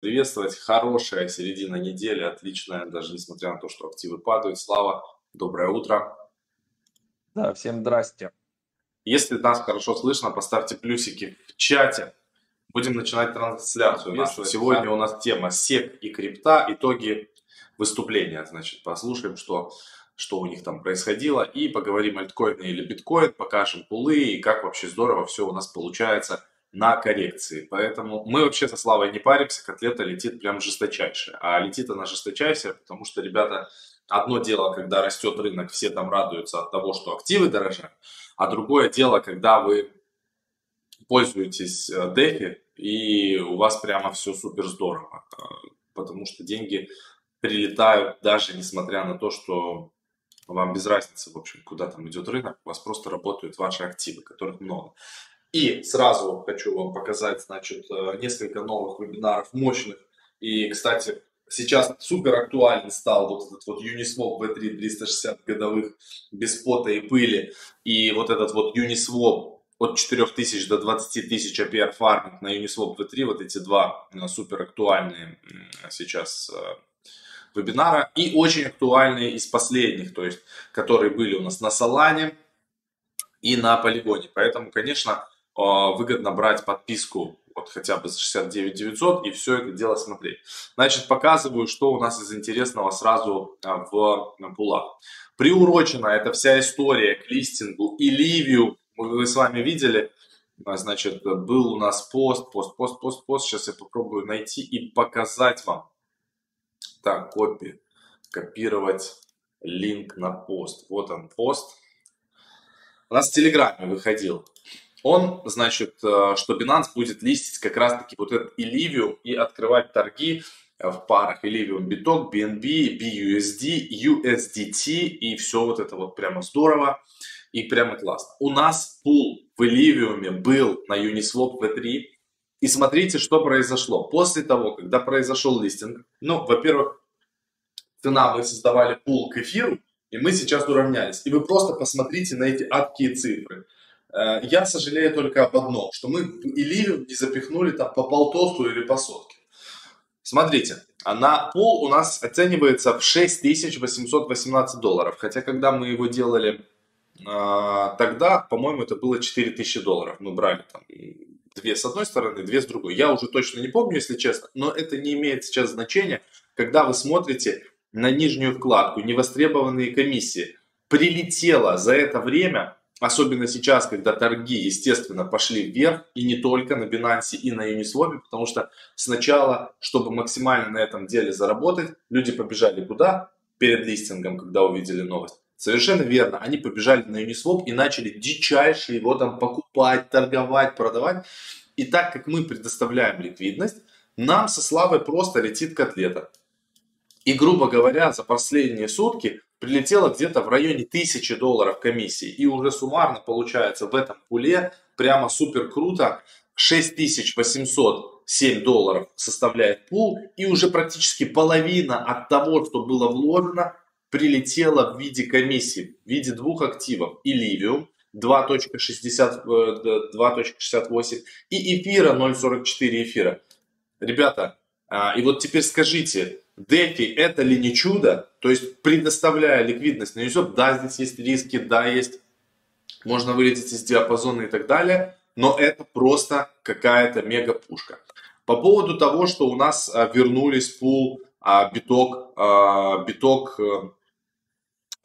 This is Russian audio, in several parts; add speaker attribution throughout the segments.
Speaker 1: приветствовать. Хорошая середина недели, отличная, даже несмотря на то, что активы падают. Слава, доброе утро.
Speaker 2: Да, всем здрасте.
Speaker 1: Если нас хорошо слышно, поставьте плюсики в чате. Будем начинать трансляцию нашу. Сегодня у нас тема СЕК и крипта, итоги выступления. Значит, послушаем, что, что у них там происходило. И поговорим альткоины или биткоин, покажем пулы и как вообще здорово все у нас получается на коррекции. Поэтому мы вообще со Славой не паримся, котлета летит прям жесточайшая. А летит она жесточайшая, потому что, ребята, одно дело, когда растет рынок, все там радуются от того, что активы дорожают, а другое дело, когда вы пользуетесь э, и у вас прямо все супер здорово, э, потому что деньги прилетают даже несмотря на то, что вам без разницы, в общем, куда там идет рынок, у вас просто работают ваши активы, которых много. И сразу хочу вам показать, значит, э, несколько новых вебинаров мощных. И, кстати, сейчас супер актуальный стал вот этот вот Uniswap V3 360 годовых без пота и пыли. И вот этот вот Uniswap от 4000 до 20 тысяч APR фарминг на Uniswap V3. Вот эти два э, супер актуальные сейчас э, вебинара. И очень актуальные из последних, то есть, которые были у нас на Solana и на полигоне. Поэтому, конечно, выгодно брать подписку вот хотя бы за 69 900 и все это дело смотреть. Значит, показываю, что у нас из интересного сразу а, в пулах. Приурочена эта вся история к листингу и Ливию. Вы с вами видели, значит, был у нас пост, пост, пост, пост, пост. Сейчас я попробую найти и показать вам. Так, копи, копировать линк на пост. Вот он пост. У нас в Телеграме выходил он, значит, э, что Binance будет листить как раз-таки вот этот Illivium и открывать торги э, в парах Illivium Bitok, BNB, BUSD, USDT и все вот это вот прямо здорово и прямо классно. У нас пул в Illivium был на Uniswap V3 и смотрите, что произошло. После того, когда произошел листинг, ну, во-первых, цена мы создавали пул к эфиру, и мы сейчас уравнялись. И вы просто посмотрите на эти адские цифры. Э, я сожалею только об одном, что мы или не запихнули там по полтосу или по сотке. Смотрите, а на пол у нас оценивается в 6818 долларов. Хотя, когда мы его делали э, тогда, по-моему, это было 4000 долларов. Мы брали там две с одной стороны, две с другой. Я уже точно не помню, если честно, но это не имеет сейчас значения, когда вы смотрите на нижнюю вкладку «Невостребованные комиссии». Прилетело за это время Особенно сейчас, когда торги, естественно, пошли вверх, и не только на Binance и на Uniswap, потому что сначала, чтобы максимально на этом деле заработать, люди побежали куда? Перед листингом, когда увидели новость. Совершенно верно, они побежали на Uniswap и начали дичайше его там покупать, торговать, продавать. И так как мы предоставляем ликвидность, нам со Славой просто летит котлета. И, грубо говоря, за последние сутки прилетело где-то в районе 1000 долларов комиссии. И уже суммарно получается в этом пуле прямо супер круто. 6807 долларов составляет пул. И уже практически половина от того, что было вложено, прилетело в виде комиссии, в виде двух активов. Illivium 2.68 э, и эфира 0.44 эфира. Ребята, а, и вот теперь скажите, DeFi это ли не чудо? То есть предоставляя ликвидность на Uniswap, да, здесь есть риски, да, есть, можно вылететь из диапазона и так далее, но это просто какая-то мега пушка. По поводу того, что у нас а, вернулись пул а, биток, а, биток э,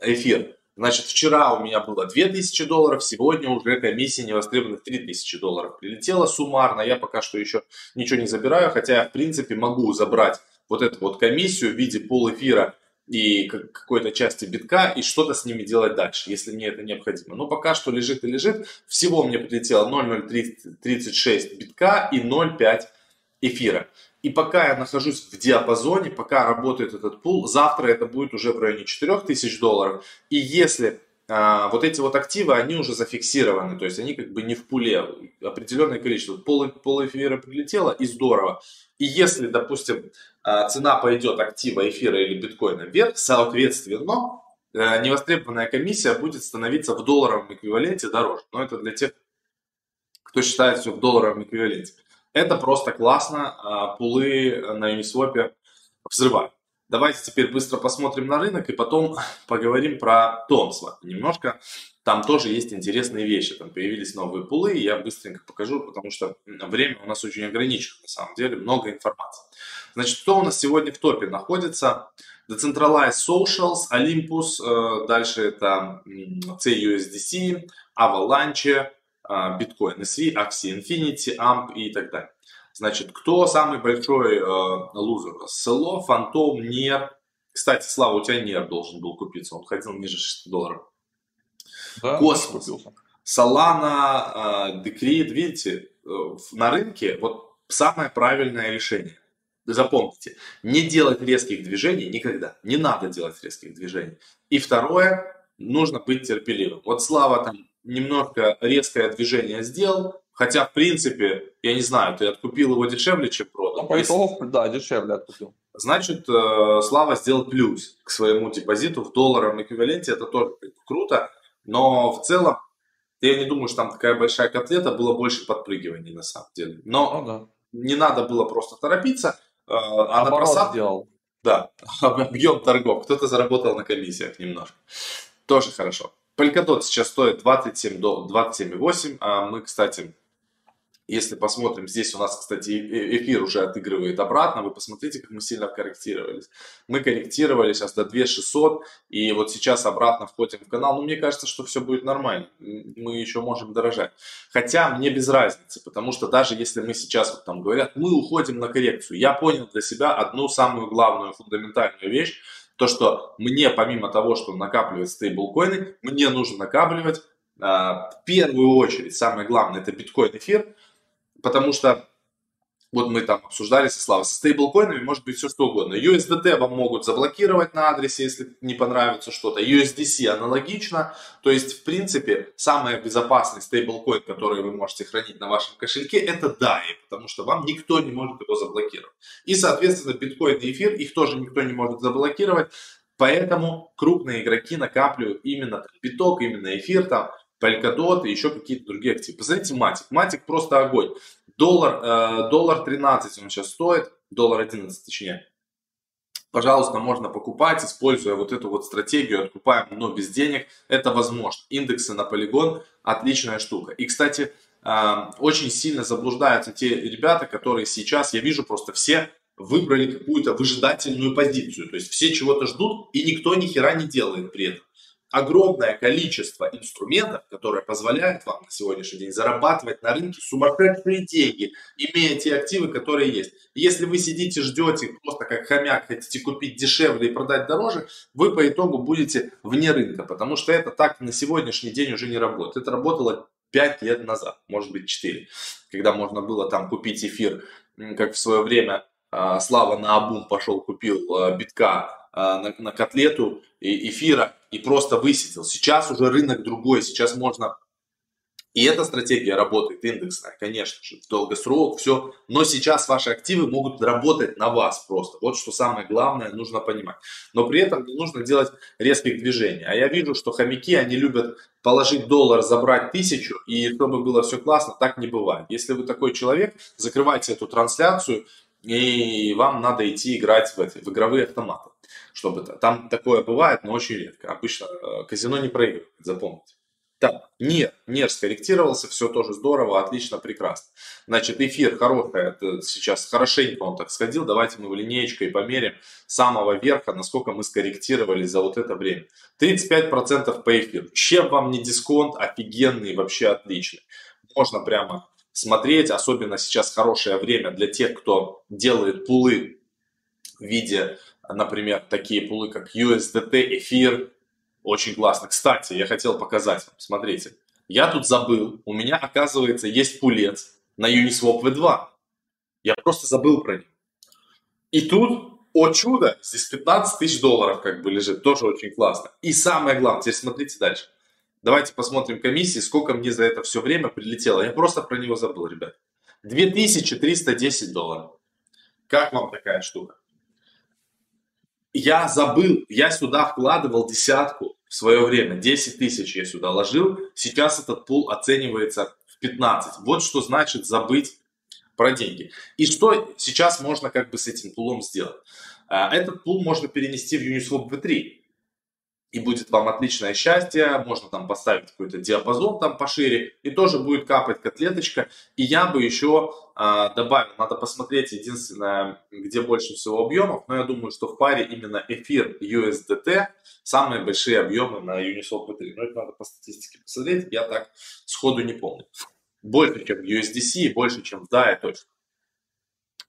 Speaker 1: эфир. Значит, вчера у меня было 2000 долларов, сегодня уже комиссия невостребованных 3000 долларов прилетела суммарно. Я пока что еще ничего не забираю, хотя я в принципе могу забрать вот эту вот комиссию в виде полэфира и какой-то части битка и что-то с ними делать дальше, если мне это необходимо. Но пока что лежит и лежит. Всего мне прилетело 0,036 битка и 0,5 эфира. И пока я нахожусь в диапазоне, пока работает этот пул, завтра это будет уже в районе 4000 долларов. И если а, вот эти вот активы, они уже зафиксированы, то есть они как бы не в пуле, определенное количество, пол, пол эфира прилетело и здорово. И если, допустим, а, цена пойдет актива эфира или биткоина вверх, соответственно, э, невостребованная комиссия будет становиться в долларовом эквиваленте дороже. Но это для тех, кто считает все в долларовом эквиваленте. Это просто классно. А, пулы на Uniswap взрывают. Давайте теперь быстро посмотрим на рынок и потом поговорим про Томсва. Немножко там тоже есть интересные вещи. Там появились новые пулы, я быстренько покажу, потому что время у нас очень ограничено, на самом деле, много информации. Значит, кто у нас сегодня в топе находится? Decentralized Socials, Olympus, э, дальше это CUSDC, Avalanche, э, Bitcoin SV, Axie Infinity, AMP и так далее. Значит, кто самый большой э, лузер? Celo, Fantom, NEAR. Кстати, Слава, у тебя NEAR должен был купиться, он ходил ниже 6 долларов. Да, Cosmos, Solana, э, Decred, видите, э, на рынке вот самое правильное решение. Запомните, не делать резких движений никогда. Не надо делать резких движений. И второе, нужно быть терпеливым. Вот Слава там немножко резкое движение сделал, хотя, в принципе, я не знаю, ты откупил его дешевле, чем продал.
Speaker 2: Ну, по итогу, да, дешевле откупил.
Speaker 1: Значит, э, Слава сделал плюс к своему депозиту в долларовом эквиваленте, это тоже круто, но в целом, я не думаю, что там такая большая котлета, было больше подпрыгиваний на самом деле. Но ну, да. не надо было просто торопиться. Э, а на просад... сделал. Да, объем торгов. Кто-то заработал на комиссиях немножко. Тоже хорошо. Polkadot сейчас стоит 27 до 27,8. А мы, кстати, если посмотрим, здесь у нас, кстати, эфир уже отыгрывает обратно. Вы посмотрите, как мы сильно корректировались. Мы корректировали сейчас до 2600, и вот сейчас обратно входим в канал. Ну, мне кажется, что все будет нормально. Мы еще можем дорожать. Хотя мне без разницы, потому что даже если мы сейчас, вот там говорят, мы уходим на коррекцию, я понял для себя одну самую главную фундаментальную вещь, то, что мне, помимо того, что накапливать стейблкоины, мне нужно накапливать а, в первую очередь, самое главное, это биткоин эфир, потому что вот мы там обсуждали со Славой, со стейблкоинами может быть все что угодно. USDT вам могут заблокировать на адресе, если не понравится что-то. USDC аналогично. То есть, в принципе, самый безопасный стейблкоин, который вы можете хранить на вашем кошельке, это DAI, потому что вам никто не может его заблокировать. И, соответственно, биткоин и эфир, их тоже никто не может заблокировать. Поэтому крупные игроки накапливают именно биток, именно эфир, там, Polkadot и еще какие-то другие активы. Посмотрите Матик. Матик просто огонь. Доллар, э, доллар 13 он сейчас стоит, доллар 11 точнее. Пожалуйста, можно покупать, используя вот эту вот стратегию, откупаем, но без денег. Это возможно. Индексы на полигон отличная штука. И, кстати, э, очень сильно заблуждаются те ребята, которые сейчас, я вижу просто все выбрали какую-то выжидательную позицию. То есть все чего-то ждут, и никто ни хера не делает при этом огромное количество инструментов, которые позволяют вам на сегодняшний день зарабатывать на рынке сумасшедшие деньги, имея те активы, которые есть. Если вы сидите, ждете, просто как хомяк, хотите купить дешевле и продать дороже, вы по итогу будете вне рынка, потому что это так на сегодняшний день уже не работает. Это работало 5 лет назад, может быть 4, когда можно было там купить эфир, как в свое время а, Слава на Абум пошел, купил а, битка на, на котлету эфира и просто высидел. Сейчас уже рынок другой, сейчас можно... И эта стратегия работает индексная, конечно же, в долгосрок, все. Но сейчас ваши активы могут работать на вас просто. Вот что самое главное, нужно понимать. Но при этом не нужно делать резких движений. А я вижу, что хомяки, они любят положить доллар, забрать тысячу, и чтобы было все классно, так не бывает. Если вы такой человек, закрывайте эту трансляцию, и вам надо идти играть в, эти, в игровые автоматы чтобы там такое бывает, но очень редко. Обычно э, казино не проигрывает, запомните. Так, НЕР, НЕР скорректировался, все тоже здорово, отлично, прекрасно. Значит, эфир хороший, это сейчас хорошенько он так сходил, давайте мы в линеечкой померим самого верха, насколько мы скорректировались за вот это время. 35% по эфиру. Чем вам не дисконт, офигенный, вообще отличный. Можно прямо смотреть, особенно сейчас хорошее время для тех, кто делает пулы в виде например, такие пулы, как USDT, эфир, очень классно. Кстати, я хотел показать вам, смотрите, я тут забыл, у меня, оказывается, есть пулец на Uniswap V2. Я просто забыл про него. И тут, о чудо, здесь 15 тысяч долларов как бы лежит, тоже очень классно. И самое главное, теперь смотрите дальше. Давайте посмотрим комиссии, сколько мне за это все время прилетело. Я просто про него забыл, ребят. 2310 долларов. Как вам такая штука? Я забыл, я сюда вкладывал десятку в свое время, 10 тысяч я сюда ложил, сейчас этот пул оценивается в 15. Вот что значит забыть про деньги. И что сейчас можно как бы с этим пулом сделать? А, этот пул можно перенести в Uniswap V3 и будет вам отличное счастье, можно там поставить какой-то диапазон там пошире, и тоже будет капать котлеточка. И я бы еще добавил, надо посмотреть единственное, где больше всего объемов, но я думаю, что в паре именно эфир USDT самые большие объемы на Uniswap V3. Но это надо по статистике посмотреть, я так сходу не помню. Больше, чем в USDC больше, чем в DAI точно.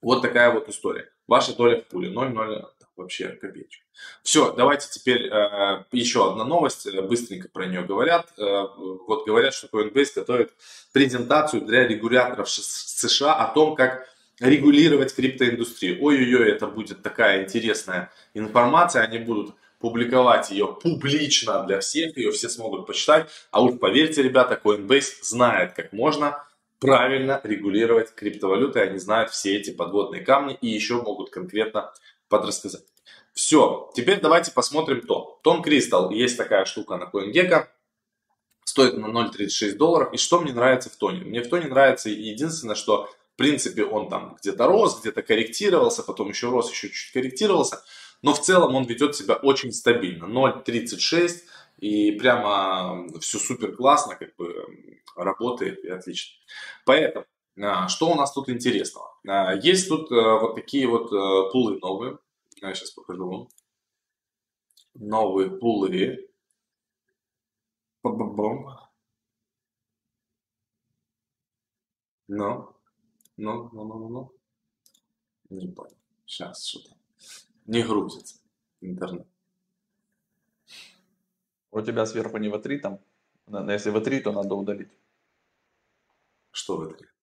Speaker 1: Вот такая вот история. Ваша доля в пуле 0,0 вообще копеечка. Все, давайте теперь э, еще одна новость, э, быстренько про нее говорят. Э, вот говорят, что Coinbase готовит презентацию для регуляторов США о том, как регулировать криптоиндустрию. Ой-ой-ой, это будет такая интересная информация, они будут публиковать ее публично для всех, ее все смогут почитать. А уж поверьте, ребята, Coinbase знает, как можно правильно регулировать криптовалюты, они знают все эти подводные камни и еще могут конкретно подрассказать. Все, теперь давайте посмотрим тон. Тон Кристалл, есть такая штука на CoinGecko, стоит на 0.36 долларов. И что мне нравится в тоне? Мне в тоне нравится единственное, что в принципе он там где-то рос, где-то корректировался, потом еще рос, еще чуть корректировался. Но в целом он ведет себя очень стабильно. 0.36 и прямо все супер классно, как бы работает и отлично. Поэтому, что у нас тут интересного? А, есть тут э, вот такие вот э, пулы новые. Я сейчас покажу вам. Новые пулы. Бам-бам-бам. Ну, ну, ну, ну, ну. Не понял. Сейчас что-то. Не грузится интернет.
Speaker 2: У тебя сверху не V3 там? Но если V3, то надо удалить.
Speaker 1: Что V3?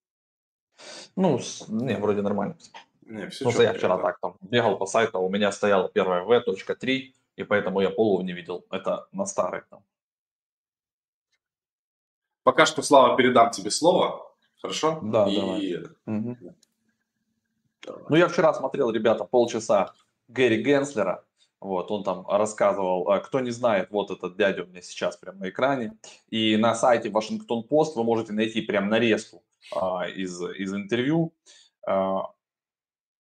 Speaker 2: Ну, не, вроде нормально.
Speaker 1: Не, все
Speaker 2: Просто я вчера так там бегал по сайту, у меня стояла первая V.3, и поэтому я полу не видел. Это на старой там.
Speaker 1: Пока что, Слава, передам тебе слово. Хорошо?
Speaker 2: Да, и... давай. Угу. давай. Ну, я вчера смотрел, ребята, полчаса Гэри Генслера. Вот, он там рассказывал, а, кто не знает, вот этот дядя у меня сейчас прямо на экране. И на сайте Вашингтон Пост вы можете найти прям нарезку а, из, из интервью. А,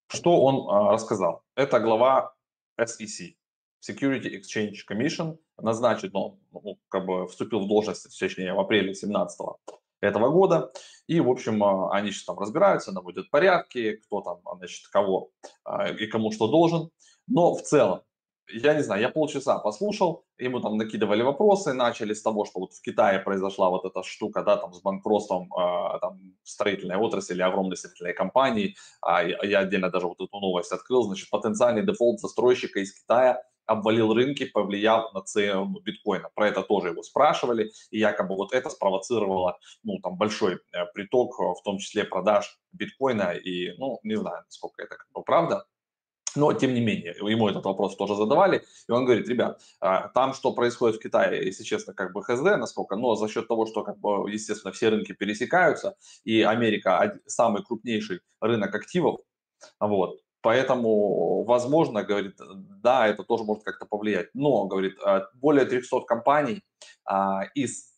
Speaker 2: что он а, рассказал? Это глава SEC, Security Exchange Commission, назначен, ну, ну, как бы вступил в должность, точнее, в апреле 2017 этого года. И, в общем, а, они сейчас там разбираются, наводят порядки, кто там, значит, кого а, и кому что должен. Но в целом, я не знаю, я полчаса послушал, ему там накидывали вопросы, начали с того, что вот в Китае произошла вот эта штука, да, там с банкротством э, там, строительной отрасли, огромной строительной компании, а, я отдельно даже вот эту новость открыл, значит, потенциальный дефолт застройщика из Китая обвалил рынки, повлияв на цену биткоина. Про это тоже его спрашивали, и якобы вот это спровоцировало, ну, там, большой э, приток, в том числе продаж биткоина, и, ну, не знаю, насколько это как бы правда, но, тем не менее, ему этот вопрос тоже задавали, и он говорит, ребят, а, там, что происходит в Китае, если честно, как бы хз, насколько, но за счет того, что, как бы, естественно, все рынки пересекаются, и Америка самый крупнейший рынок активов, вот, поэтому, возможно, говорит, да, это тоже может как-то повлиять, но, говорит, а, более 300 компаний а, из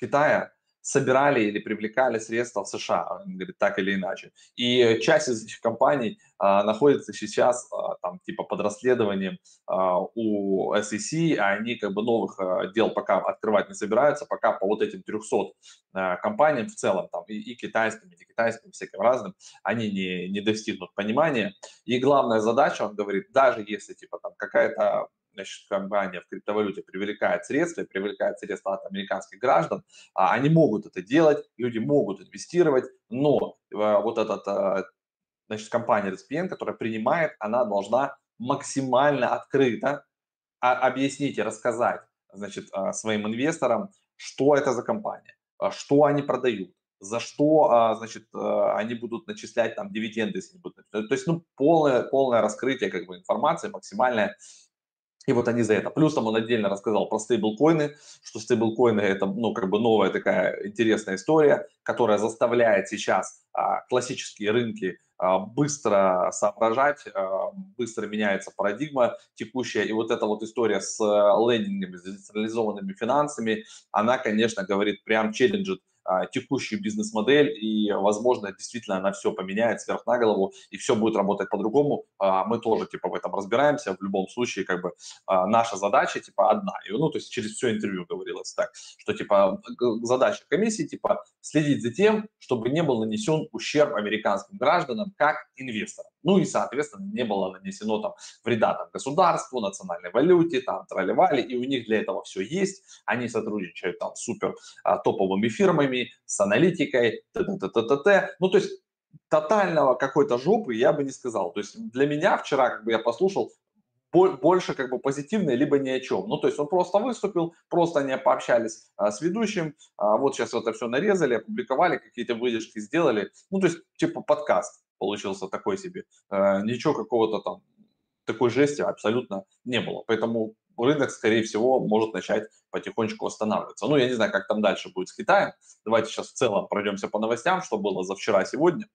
Speaker 2: Китая собирали или привлекали средства в США, говорит, так или иначе. И часть из этих компаний а, находится сейчас а, там типа под расследованием а, у SEC, а они как бы новых а, дел пока открывать не собираются, пока по вот этим 300 а, компаниям в целом, там и, и китайским, и не китайским, всяким разным, они не, не достигнут понимания. И главная задача, он говорит, даже если типа там какая-то значит, компания в криптовалюте привлекает средства, привлекает средства от американских граждан, а они могут это делать, люди могут инвестировать, но э, вот этот, э, значит, компания RSPN, которая принимает, она должна максимально открыто объяснить и рассказать, значит, э, своим инвесторам, что это за компания, что они продают, за что, значит, они будут начислять там дивиденды, если будут. То есть, ну, полное, полное раскрытие как бы информации, максимальное и вот они за это. Плюс там он отдельно рассказал про стейблкоины, что стейблкоины это, ну, как бы новая такая интересная история, которая заставляет сейчас а, классические рынки а, быстро соображать, а, быстро меняется парадигма текущая. И вот эта вот история с лендингами, с децентрализованными финансами, она, конечно, говорит, прям челленджит текущую бизнес-модель, и, возможно, действительно она все поменяет сверх на голову, и все будет работать по-другому. А, мы тоже, типа, в этом разбираемся. В любом случае, как бы, а, наша задача, типа, одна. И, ну, то есть через все интервью говорилось так, что, типа, задача комиссии, типа, следить за тем, чтобы не был нанесен ущерб американским гражданам как инвесторам. Ну и, соответственно, не было нанесено там вреда там, государству, национальной валюте, там тролливали, и у них для этого все есть. Они сотрудничают там с супер а, топовыми фирмами, с аналитикой, т т т т т т Ну, то есть тотального какой-то жопы я бы не сказал. То есть для меня вчера, как бы я послушал, больше как бы позитивное, либо ни о чем. Ну, то есть он просто выступил, просто они пообщались а, с ведущим, а, вот сейчас это все нарезали, опубликовали, какие-то выдержки сделали. Ну, то есть типа подкаст получился такой себе. А, ничего какого-то там, такой жести абсолютно не было. Поэтому рынок, скорее всего, может начать потихонечку восстанавливаться. Ну, я не знаю, как там дальше будет с Китаем. Давайте сейчас в целом пройдемся по новостям, что было за вчера, сегодня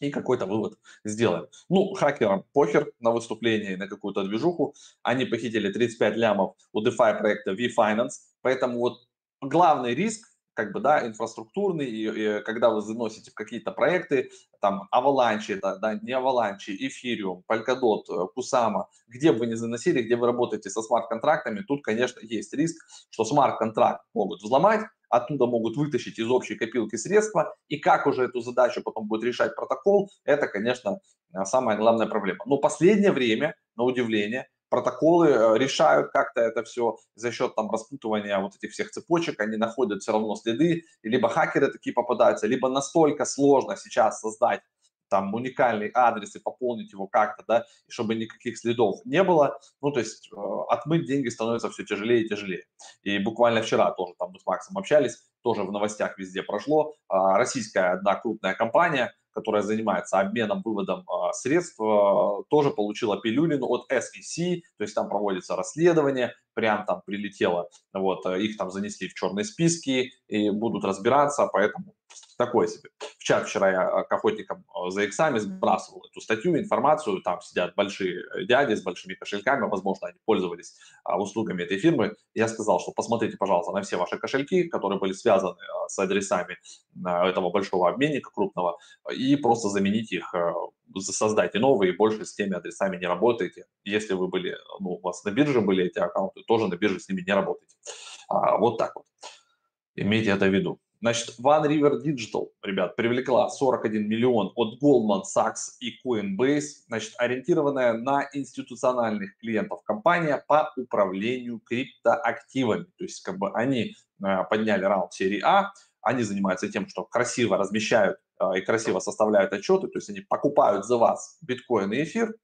Speaker 2: и какой-то вывод сделаем. Ну, хакерам похер на выступление, на какую-то движуху. Они похитили 35 лямов у DeFi проекта V-Finance, поэтому вот главный риск как бы, да, инфраструктурный, и, и когда вы заносите в какие-то проекты, там, Avalanche, да, да, не Avalanche, Ethereum, Polkadot, Kusama, где бы вы не заносили, где вы работаете со смарт-контрактами, тут, конечно, есть риск, что смарт-контракт могут взломать, оттуда могут вытащить из общей копилки средства, и как уже эту задачу потом будет решать протокол, это, конечно, самая главная проблема. Но последнее время, на удивление, протоколы э, решают как-то это все за счет там распутывания вот этих всех цепочек, они находят все равно следы, и либо хакеры такие попадаются, либо настолько сложно сейчас создать там уникальный адрес и пополнить его как-то, да, чтобы никаких следов не было. Ну, то есть э, отмыть деньги становится все тяжелее и тяжелее. И буквально вчера тоже там мы с Максом общались, тоже в новостях везде прошло. Э, российская одна крупная компания, которая занимается обменом, выводом э, средств, э, тоже получила пилюлину от SEC, то есть там проводится расследование, прям там прилетело, вот, э, их там занесли в черные списки и будут разбираться, поэтому такое себе. В чат вчера я э, к охотникам э, за иксами сбрасывал эту статью, информацию, там сидят большие дяди с большими кошельками, возможно, они пользовались а, услугами этой фирмы. Я сказал, что посмотрите, пожалуйста, на все ваши кошельки, которые были связаны с адресами этого большого обменника крупного, и просто замените их создайте новые, больше с теми адресами не работаете. Если вы были, ну, у вас на бирже были эти аккаунты, тоже на бирже с ними не работаете. А, вот так вот. Имейте это в виду. Значит, One River Digital, ребят, привлекла 41 миллион от Goldman Sachs и Coinbase, значит, ориентированная на институциональных клиентов компания по управлению криптоактивами. То есть, как бы они э, подняли раунд серии А, они занимаются тем, что красиво размещают а, и красиво составляют отчеты, то есть они покупают за вас биткоин и эфир,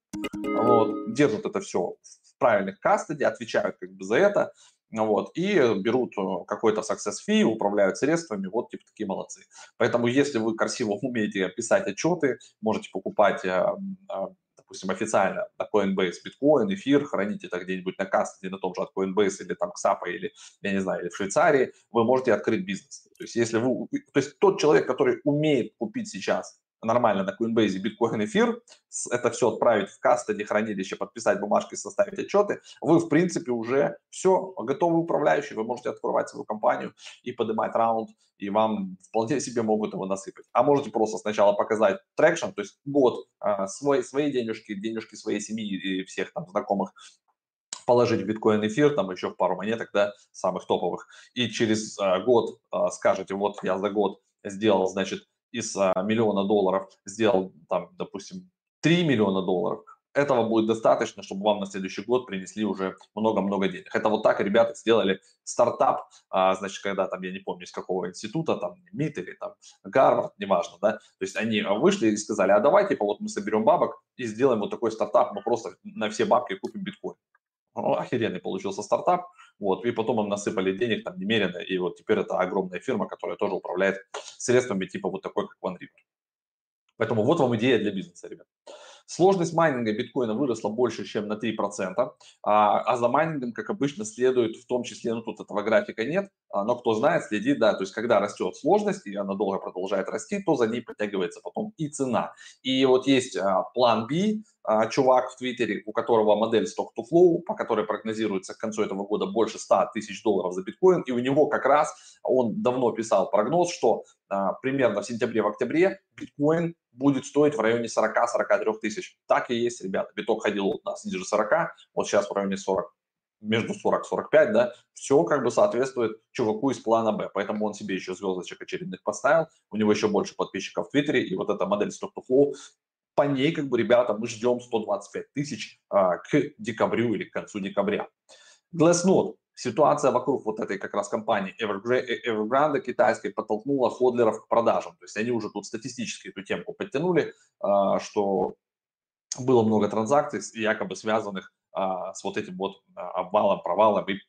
Speaker 2: вот, держат это все в правильных кастоде, отвечают как бы за это, вот, и берут э, какой-то success fee, управляют средствами, вот, типа, такие молодцы. Поэтому, если вы красиво умеете писать отчеты, можете покупать э, э, допустим, официально на Coinbase биткоин, эфир, храните это где-нибудь на кастоде, на том же от Coinbase или там XAPA или, я не знаю, или в Швейцарии, вы можете открыть бизнес. То есть, если вы, то есть тот человек, который умеет купить сейчас нормально на Coinbase биткоин эфир, это все отправить в кастоди, хранилище, подписать бумажки, составить отчеты, вы, в принципе, уже все, готовы управляющий, вы можете открывать свою компанию и поднимать раунд, и вам вполне себе могут его насыпать. А можете просто сначала показать traction, то есть год а, свой, свои денежки, денежки своей семьи и всех там знакомых положить в биткоин эфир, там еще в пару монеток, да, самых топовых, и через а, год а, скажете, вот я за год сделал, значит, из а, миллиона долларов сделал, там, допустим, 3 миллиона долларов, этого будет достаточно, чтобы вам на следующий год принесли уже много-много денег. Это вот так ребята сделали стартап, а, значит, когда там, я не помню, из какого института, там, MIT или там Гарвард, неважно, да, то есть они вышли и сказали, а давай, типа, вот мы соберем бабок и сделаем вот такой стартап, мы просто на все бабки купим биткоин. Охеренный получился стартап, вот, и потом им насыпали денег там немерено, и вот теперь это огромная фирма, которая тоже управляет средствами типа вот такой, как OneRiver. Поэтому вот вам идея для бизнеса, ребят. Сложность майнинга биткоина выросла больше, чем на 3%, а, а за майнингом, как обычно, следует в том числе, ну тут этого графика нет, а, но кто знает, следит, да, то есть когда растет сложность, и она долго продолжает расти, то за ней подтягивается потом и цена. И вот есть а, Plan B, а, чувак в Твиттере, у которого модель Stock to Flow, по которой прогнозируется к концу этого года больше 100 тысяч долларов за биткоин, и у него как раз, он давно писал прогноз, что примерно в сентябре, в октябре биткоин будет стоить в районе 40-43 тысяч. Так и есть, ребята. Биток ходил у нас ниже 40, вот сейчас в районе 40 между 40-45, да, все как бы соответствует чуваку из плана Б. Поэтому он себе еще звездочек очередных поставил, у него еще больше подписчиков в Твиттере, и вот эта модель Stock to Flow, по ней, как бы, ребята, мы ждем 125 тысяч а, к декабрю или к концу декабря. Glassnode. Ситуация вокруг вот этой как раз компании Evergrande китайской подтолкнула ходлеров к продажам. То есть они уже тут статистически эту темку подтянули, а, что было много транзакций, якобы связанных а, с вот этим вот а, обвалом, провалом, и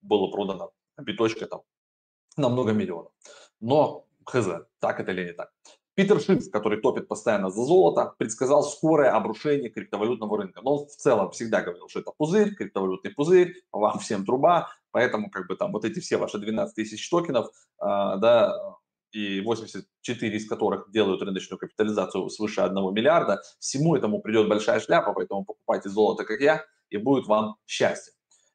Speaker 2: было продано биточка там на много миллионов. Но хз, так это или не так. Питер Шиф, который топит постоянно за золото, предсказал скорое обрушение криптовалютного рынка. Но он в целом всегда говорил, что это пузырь, криптовалютный пузырь, вам всем труба, поэтому как бы там вот эти все ваши 12 тысяч токенов, э, да, и 84 из которых делают рыночную капитализацию свыше 1 миллиарда, всему этому придет большая шляпа, поэтому покупайте золото, как я, и будет вам счастье.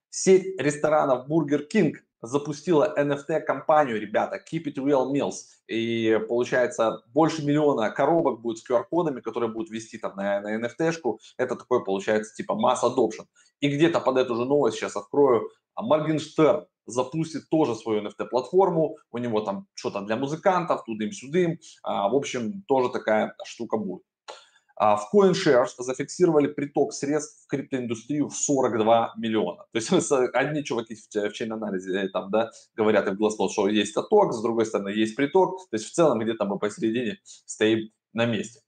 Speaker 2: Сеть ресторанов Burger King запустила NFT-компанию, ребята, Keep It Real Meals. И получается, больше миллиона коробок будет с QR-кодами, которые будут вести там на, на NFT-шку. Это такой, получается, типа масс adoption. И где-то под эту же новость сейчас открою. Моргенштерн запустит тоже свою NFT-платформу. У него там что-то для музыкантов, тудым-сюдым. А, в общем, тоже такая штука будет. А в CoinShares зафиксировали приток средств в криптоиндустрию в 42 миллиона. То есть одни чуваки в чейн-анализе э, там, да, говорят им гласно, что есть отток, с другой стороны есть приток. То есть в целом где-то мы посередине стоим на месте.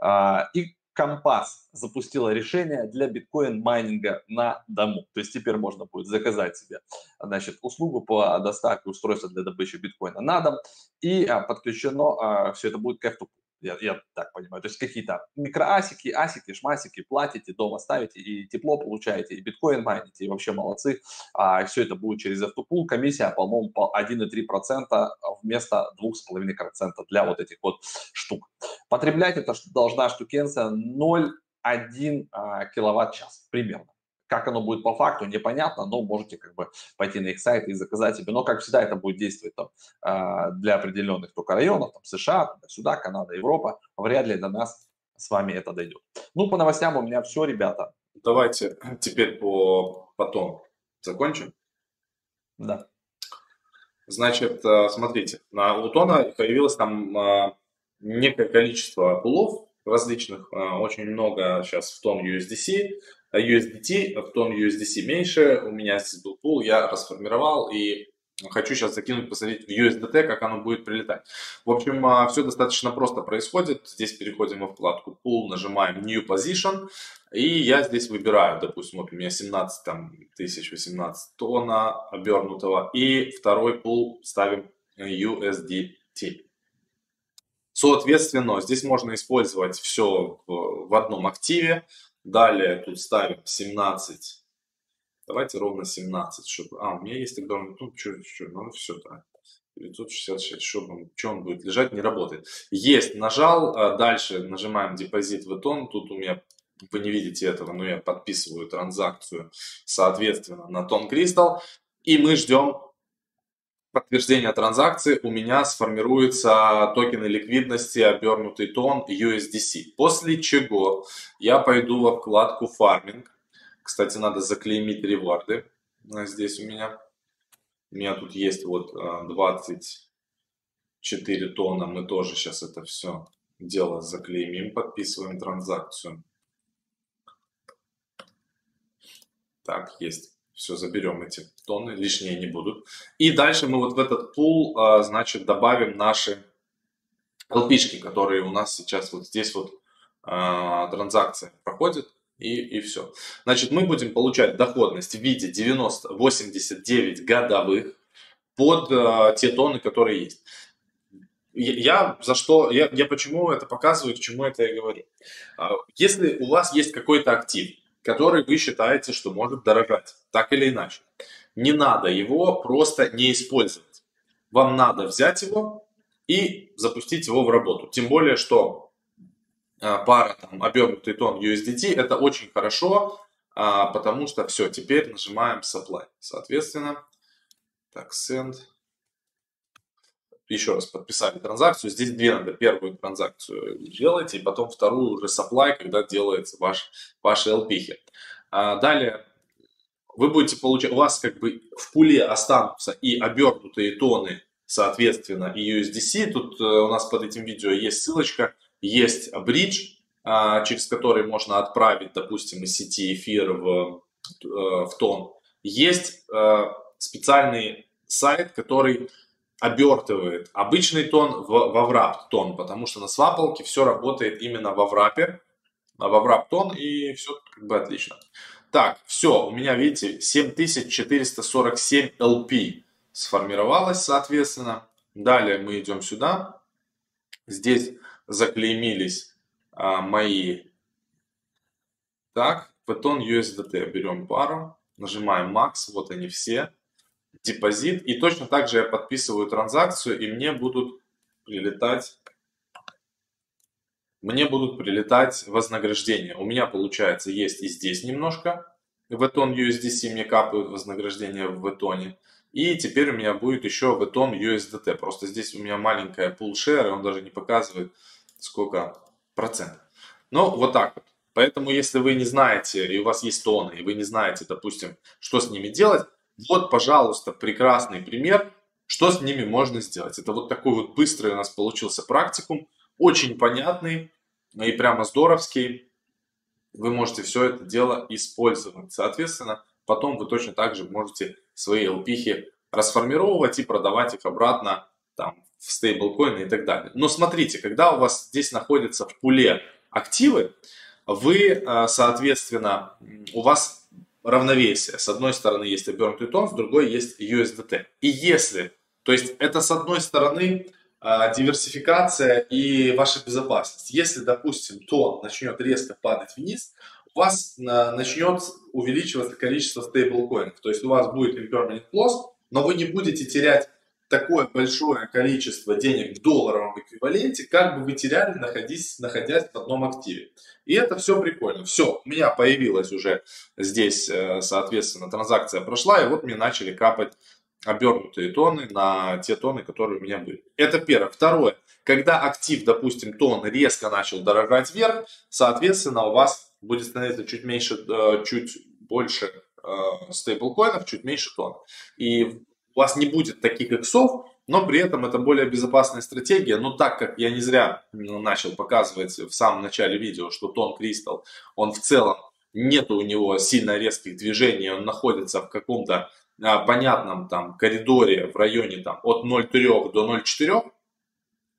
Speaker 2: А, и Компас запустила решение для биткоин-майнинга на дому. То есть теперь можно будет заказать себе значит, услугу по доставке устройства для добычи биткоина на дом. И а, подключено все это будет к f я, я так понимаю. То есть какие-то микроасики, асики, шмасики платите, дома ставите, и тепло получаете, и биткоин майните, и вообще молодцы. А все это будет через автопул. Комиссия, по-моему, по 1,3% вместо 2,5% для вот этих вот штук. Потреблять это должна штукенция 0,1 а, киловатт-час примерно. Как оно будет по факту, непонятно, но можете как бы пойти на их сайт и заказать себе. Но, как всегда, это будет действовать там, а, для определенных только районов, там, США, сюда, Канада, Европа. Вряд ли до нас с вами это дойдет. Ну, по новостям у меня все, ребята.
Speaker 1: Давайте теперь по потом закончим.
Speaker 2: Да.
Speaker 1: Значит, э, смотрите, на Лутона появилось там а, некое количество пулов различных, а, очень много сейчас в том USDC, USDT, в том USDC меньше, у меня здесь был пул, я расформировал и хочу сейчас закинуть, посмотреть в USDT, как оно будет прилетать. В общем, а, все достаточно просто происходит. Здесь переходим во вкладку Pool, нажимаем New Position, и я здесь выбираю, допустим, вот у меня 17 там, тысяч 18 тонна обернутого, и второй пул ставим USDT. Соответственно, здесь можно использовать все в одном активе. Далее тут ставим 17. Давайте ровно 17, чтобы... А, у меня есть тогда... Ну, что, что, ну, все, да. 966, чтобы что он будет лежать, не работает. Есть, нажал, а дальше нажимаем депозит в тон, тут у меня, вы не видите этого, но я подписываю транзакцию, соответственно, на тон кристалл, и мы ждем подтверждения транзакции у меня сформируется токены ликвидности обернутый тон USDC. После чего я пойду во вкладку фарминг. Кстати, надо заклеймить реварды. Здесь у меня. У меня тут есть вот 24 а, тонна. Мы тоже сейчас это все дело заклеймим. Подписываем транзакцию. Так, есть. Все, заберем эти тонны, лишние не будут. И дальше мы вот в этот пул, а, значит, добавим наши LP, которые у нас сейчас вот здесь вот а, транзакция проходит. И, и все. Значит, мы будем получать доходность в виде 90, 89 годовых под э, те тонны, которые есть. я за что, я, я почему это показываю, к чему это я говорю. А, если у вас есть какой-то актив, который вы считаете, что может дорожать, так или иначе, не надо его просто не использовать. Вам надо взять его и запустить его в работу. Тем более, что а, пара там, обернутый тон USDT это очень хорошо, а, потому что все, теперь нажимаем supply. Соответственно, так, send еще раз подписали транзакцию. Здесь две надо. Первую транзакцию делаете, и потом вторую уже supply, когда делается ваш, ваши LP. А далее вы будете получать, у вас как бы в пуле останутся и обернутые тоны, соответственно, и USDC. Тут э, у нас под этим видео есть ссылочка, есть бридж, а, через который можно отправить, допустим, из сети эфир в, э, в тон. Есть э, специальный сайт, который обертывает обычный тон в, во врап тон, потому что на свапалке все работает именно во врапе, во врап тон и все как бы отлично. Так, все, у меня, видите, 7447 LP сформировалось, соответственно. Далее мы идем сюда. Здесь заклеймились а, мои. Так, потом USDT. Берем пару, нажимаем Max, вот они все депозит. И точно так же я подписываю транзакцию, и мне будут прилетать мне будут прилетать вознаграждения. У меня, получается, есть и здесь немножко. В Eton USDC мне капают вознаграждения в Eton. И теперь у меня будет еще в Eton USDT. Просто здесь у меня маленькая share, и он даже не показывает, сколько процентов. Ну, вот так вот. Поэтому, если вы не знаете, и у вас есть тоны, и вы не знаете, допустим, что с ними делать, вот, пожалуйста, прекрасный пример, что с ними можно сделать. Это вот такой вот быстрый у нас получился практикум, очень понятный и прямо здоровский. Вы можете все это дело использовать. Соответственно, потом вы точно так же можете свои LP расформировать и продавать их обратно там, в стейблкоины и так далее. Но смотрите, когда у вас здесь находятся в пуле активы, вы, э, соответственно, у вас равновесие. С одной стороны есть обернутый тон, с другой есть USDT. И если, то есть это с одной стороны а, диверсификация и ваша безопасность. Если, допустим, тон начнет резко падать вниз, у вас а, начнет увеличиваться количество стейблкоинов. То есть у вас будет impermanent loss, но вы не будете терять такое большое количество денег в долларовом эквиваленте, как бы вы теряли, находясь, находясь в одном активе. И это все прикольно. Все, у меня появилась уже здесь, э, соответственно, транзакция прошла, и вот мне начали капать обернутые тоны на те тоны, которые у меня были. Это первое. Второе. Когда актив, допустим, тон резко начал дорожать вверх, соответственно, у вас будет становиться чуть меньше, э, чуть больше э, стейблкоинов, чуть меньше тон. И у вас не будет таких иксов, но при этом это более безопасная стратегия. Но так как я не зря ну, начал показывать в самом начале видео, что тон Кристалл, он в целом нет у него сильно резких движений, он находится в каком-то а, понятном там коридоре в районе там от 0,3 до 0,4,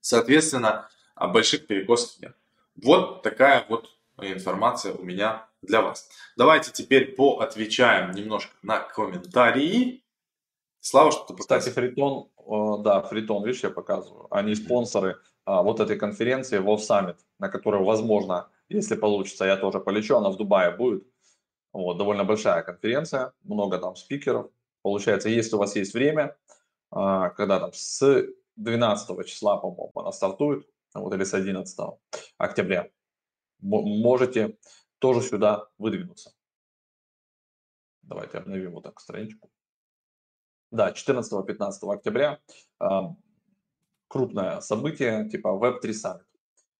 Speaker 1: соответственно, а, больших перекосов нет. Вот такая вот информация у меня для вас. Давайте теперь поотвечаем немножко на комментарии. Слава, что ты
Speaker 2: Кстати, Фритон, да, Фритон, видишь, я показываю. Они спонсоры а, вот этой конференции WoW Summit, на которую, возможно, если получится, я тоже полечу, она в Дубае будет. Вот, довольно большая конференция, много там спикеров. Получается, если у вас есть время, а, когда там с 12 числа, по-моему, она стартует, вот, или с 11 октября, можете тоже сюда выдвинуться. Давайте обновим вот так страничку. Да, 14-15 октября э, крупное событие, типа Web3 Summit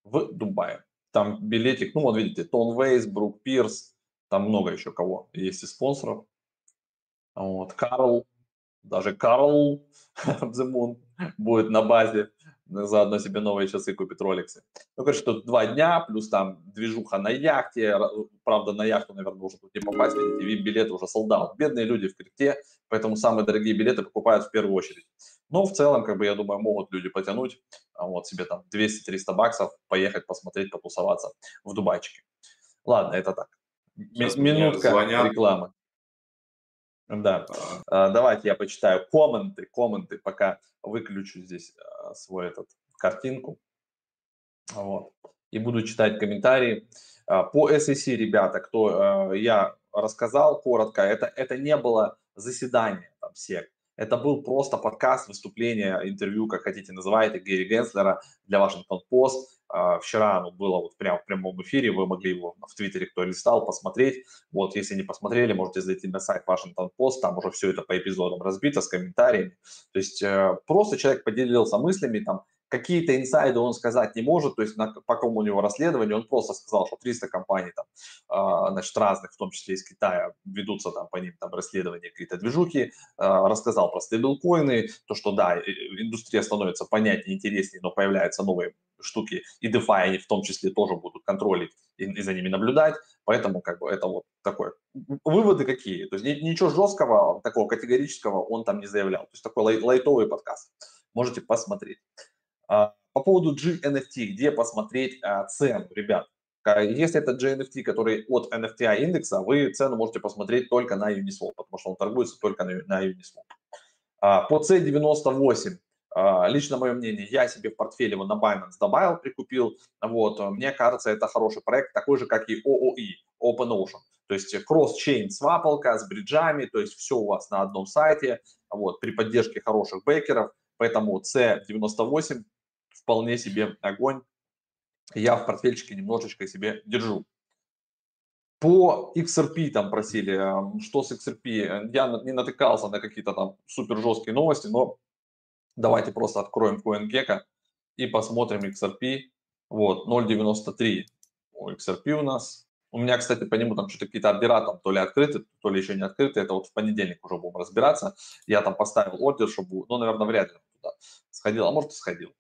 Speaker 2: в Дубае. Там билетик, ну вот видите, Тон Вейс, Брук Пирс, там много еще кого есть и спонсоров. Вот, Карл, даже Карл Дземун будет на базе заодно себе новые часы купит роликсы. Ну, короче, тут два дня, плюс там движуха на яхте, правда, на яхту, наверное, уже тут не попасть, видите, VIP-билеты уже солдат. Бедные люди в крипте, поэтому самые дорогие билеты покупают в первую очередь. Но в целом, как бы, я думаю, могут люди потянуть а вот себе там 200-300 баксов, поехать посмотреть, потусоваться в Дубайчике. Ладно, это так. Сейчас Минутка рекламы. Да. А, давайте я почитаю комменты, комменты, пока выключу здесь а, свой этот картинку. Вот. И буду читать комментарии. А, по SEC, ребята, кто я рассказал коротко, это, это не было заседание там всех. Это был просто подкаст, выступление, интервью, как хотите называйте, Гэри Генслера для Washington Post. А, вчера оно было вот прямо в прямом эфире, вы могли его в Твиттере, кто листал, посмотреть. Вот, если не посмотрели, можете зайти на сайт Washington Post, там уже все это по эпизодам разбито с комментариями. То есть э, просто человек поделился мыслями, там, какие-то инсайды он сказать не может, то есть на, по какому у него расследованию, он просто сказал, что 300 компаний там, э, значит, разных, в том числе из Китая, ведутся там по ним там расследования, какие-то движухи, э, рассказал про стейблкоины, то, что да, индустрия становится понятнее, интереснее, но появляются новые штуки, и DeFi они в том числе тоже будут контролить и, и за ними наблюдать, поэтому как бы это вот такое. Выводы какие? То есть ничего жесткого, такого категорического он там не заявлял, то есть такой лай, лайтовый подкаст. Можете посмотреть. А, по поводу GNFT, где посмотреть а, цену, ребят. Если это GNFT, который от NFTI индекса, вы цену можете посмотреть только на Uniswap, потому что он торгуется только на, Uniswap. А, по C98, лично мое мнение, я себе в портфеле его на Binance добавил, прикупил. Вот, мне кажется, это хороший проект, такой же, как и OOE, OpenOcean. То есть кросс-чейн свапалка с бриджами, то есть все у вас на одном сайте, вот, при поддержке хороших бейкеров. Поэтому C98 вполне себе огонь. Я в портфельчике немножечко себе держу. По XRP там просили, что с XRP. Я не натыкался на какие-то там супер жесткие новости, но давайте просто откроем CoinGecko и посмотрим XRP. Вот, 0.93 у XRP у нас. У меня, кстати, по нему там что-то какие-то ордера там то ли открыты, то ли еще не открыты. Это вот в понедельник уже будем разбираться. Я там поставил ордер, чтобы, ну, наверное, вряд ли туда сходил, а может и сходил.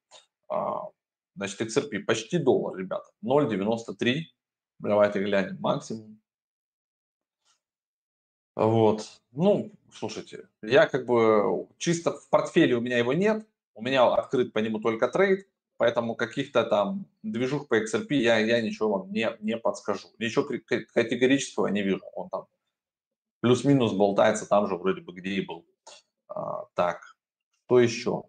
Speaker 2: А, значит, XRP почти доллар, ребята. 0,93. Давайте глянем максимум. Вот. Ну, слушайте, я как бы чисто в портфеле у меня его нет. У меня открыт по нему только трейд. Поэтому каких-то там движух по XRP я, я ничего вам не, не подскажу. Ничего категорического не вижу. Он там плюс-минус болтается там же вроде бы, где и был. А, так, что еще?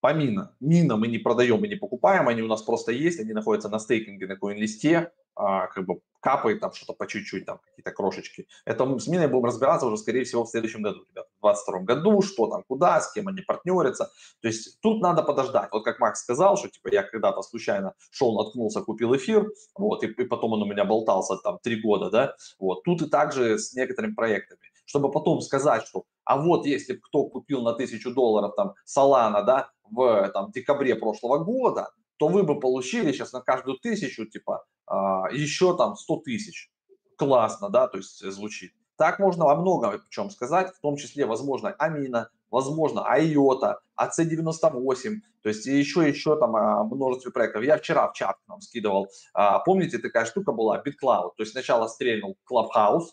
Speaker 2: По мина. Мина мы не продаем и не покупаем, они у нас просто есть, они находятся на стейкинге на коин-листе, а, как бы капает там что-то по чуть-чуть, там какие-то крошечки. Это мы с миной будем разбираться уже, скорее всего, в следующем году, ребят, в 2022 году, что там, куда, с кем они партнерятся. То есть тут надо подождать. Вот как Макс сказал, что типа я когда-то случайно шел, наткнулся, купил эфир, вот, и, и потом он у меня болтался там три года, да, вот. Тут и также с некоторыми проектами чтобы потом сказать, что а вот если кто купил на тысячу долларов там Solana, да, в там, декабре прошлого года, то вы бы получили сейчас на каждую тысячу, типа, а, еще там 100 тысяч. Классно, да, то есть звучит. Так можно о многом о чем сказать, в том числе, возможно, Амина, возможно, IOTA, AC98, то есть еще, еще там о множестве проектов. Я вчера в чат нам скидывал, а, помните, такая штука была, BitCloud, то есть сначала стрельнул Clubhouse,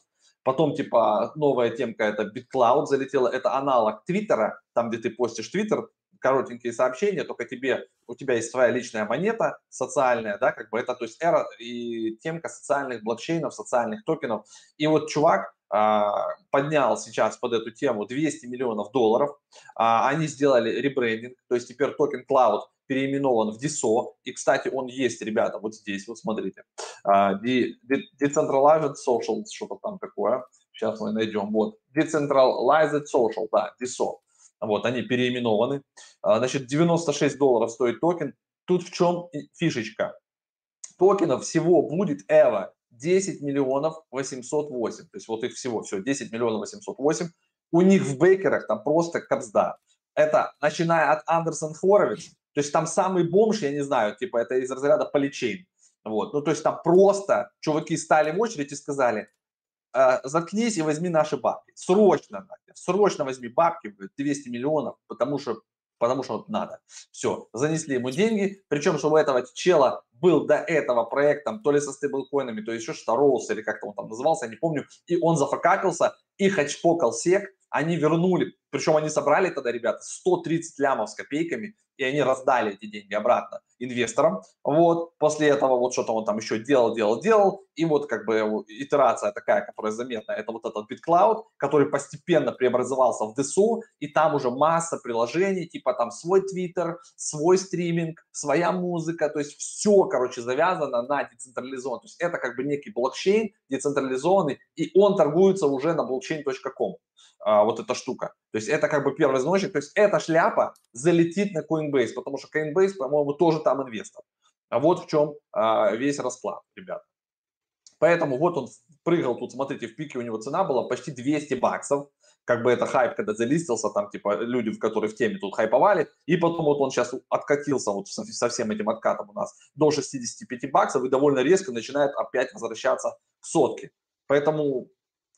Speaker 2: Потом, типа, новая темка, это BitCloud залетела, это аналог Твиттера, там, где ты постишь Твиттер, коротенькие сообщения, только тебе, у тебя есть своя личная монета социальная, да, как бы это, то есть эра и темка социальных блокчейнов, социальных токенов. И вот чувак а, поднял сейчас под эту тему 200 миллионов долларов, а, они сделали ребрендинг, то есть теперь токен Clout переименован в DESO. И, кстати, он есть, ребята, вот здесь, вот смотрите. Э, Decentralized Social, что-то там такое. Сейчас мы найдем. Вот. Decentralized Social, да, DESO. Вот, они переименованы. Э, значит, 96 долларов стоит токен. Тут в чем фишечка? Токенов всего будет EVA 10 миллионов 808. То есть вот их всего, все, 10 миллионов 808. У них в бейкерах там просто капсда. Это начиная от Андерсон Хоровиц, то есть там самый бомж, я не знаю, типа это из разряда поличейн. Вот. Ну, то есть там просто чуваки стали в очередь и сказали, заткнись и возьми наши бабки. Срочно, срочно возьми бабки, 200 миллионов, потому что, потому что надо. Все, занесли ему деньги, причем, что у этого чела был до этого проект, там, то ли со стейблкоинами, то еще что-то, Роуз или как-то он там назывался, я не помню, и он зафакапился, и хачпокал сек, они вернули, причем они собрали тогда, ребята, 130 лямов с копейками, и они раздали эти деньги обратно инвесторам. Вот, после этого вот что-то он там еще делал, делал, делал, И вот как бы итерация такая, которая заметна, это вот этот BitCloud, который постепенно преобразовался в DSO, и там уже масса приложений, типа там свой Twitter, свой стриминг, своя музыка, то есть все, короче, завязано на децентрализованном. То есть это как бы некий блокчейн децентрализованный, и он торгуется уже на blockchain.com а, вот эта штука. То есть это как бы первый звоночек. То есть эта шляпа залетит на Coinbase, потому что Coinbase, по-моему, тоже там инвестор. А вот в чем а, весь расклад, ребят. Поэтому вот он прыгал тут, смотрите, в пике у него цена была почти 200 баксов. Как бы это хайп, когда залистился, там типа люди, в которые в теме тут хайповали. И потом вот он сейчас откатился вот со всем этим откатом у нас до 65 баксов и довольно резко начинает опять возвращаться к сотке. Поэтому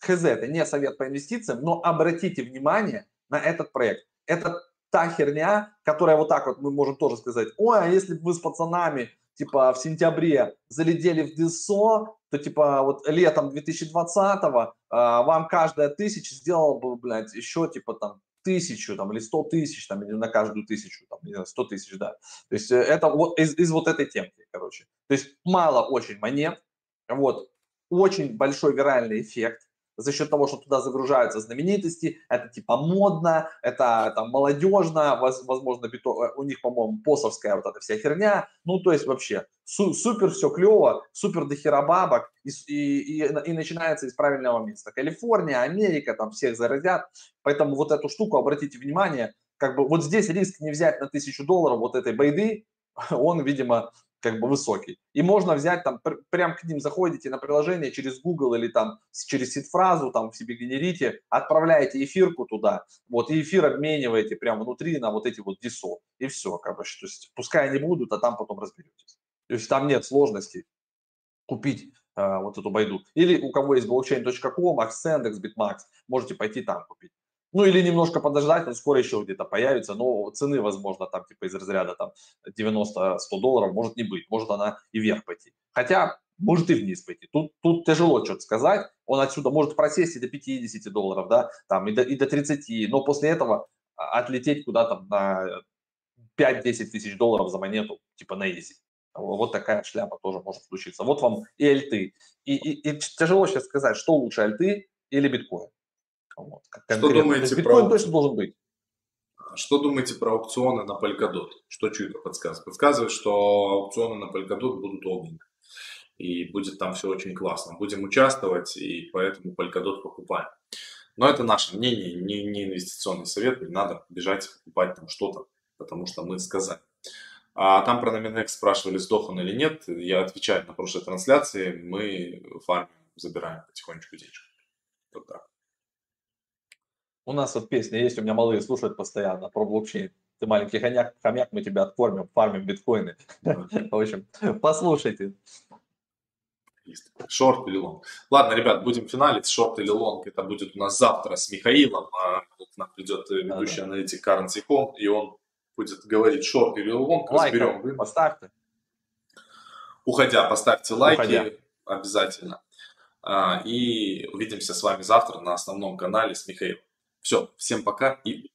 Speaker 2: хз, это не совет по инвестициям, но обратите внимание на этот проект. Это та херня, которая вот так вот мы можем тоже сказать, ой, а если бы вы с пацанами типа в сентябре залетели в ДСО, то типа вот летом 2020-го э, вам каждая тысяча сделала бы, блядь, еще типа там тысячу там, или сто тысяч, там, или на каждую тысячу, там, не знаю, сто тысяч, да. То есть э, это вот из, из вот этой темки, короче. То есть мало очень монет, вот, очень большой виральный эффект, за счет того, что туда загружаются знаменитости, это типа модно, это там молодежно, возможно, бито, э, у них, по-моему, посовская вот эта вся херня, ну, то есть вообще су- супер все клево, супер дохера бабок, и, и, и, и начинается из правильного места. Калифорния, Америка, там всех заразят, поэтому вот эту штуку, обратите внимание, как бы вот здесь риск не взять на тысячу долларов вот этой байды, он, видимо, как бы высокий. И можно взять там, пр- прям к ним заходите на приложение через Google или там через сид-фразу, там в себе генерите, отправляете эфирку туда, вот, и эфир обмениваете прямо внутри на вот эти вот DSO, и все, бы, то есть пускай они будут, а там потом разберетесь. То есть там нет сложностей купить э, вот эту байду. Или у кого есть blockchain.com, Axendex, BitMax, можете пойти там купить. Ну или немножко подождать, он скоро еще где-то появится, но цены, возможно, там типа из разряда там 90-100 долларов может не быть, может она и вверх пойти. Хотя может и вниз пойти. Тут, тут тяжело что-то сказать. Он отсюда может просесть и до 50 долларов, да, там и до, и до 30, но после этого отлететь куда-то на 5-10 тысяч долларов за монету, типа на изи. Вот такая шляпа тоже может случиться. Вот вам и альты. И, и, и тяжело сейчас сказать, что лучше альты или биткоин.
Speaker 1: Вот, что думаете
Speaker 2: биткоин про... точно должен быть.
Speaker 1: Что думаете про аукционы на Polkadot? Что чуйка подсказывает? Подсказывает, что аукционы на Polkadot будут огненные. И будет там все очень классно. Будем участвовать, и поэтому Polkadot покупаем. Но это наше мнение, не, не инвестиционный совет. Не надо бежать покупать там что-то, потому что мы сказали. А там про Nominex спрашивали, сдох он или нет. Я отвечаю на прошлой трансляции. Мы фармим, забираем потихонечку денежку. Вот так.
Speaker 2: У нас вот песня есть, у меня малые слушают постоянно про блокчейн. Ты маленький хомяк, хомяк, мы тебя откормим, фармим биткоины. В общем, послушайте.
Speaker 1: Шорт или лонг. Ладно, ребят, будем финалить. Шорт или лонг это будет у нас завтра с Михаилом. А к нам придет ведущий аналитик Currency.com, и он будет говорить шорт или лонг.
Speaker 2: Разберем. Поставьте.
Speaker 1: Уходя, поставьте лайки Уходя. обязательно. А, и увидимся с вами завтра на основном канале с Михаилом. Все, всем пока и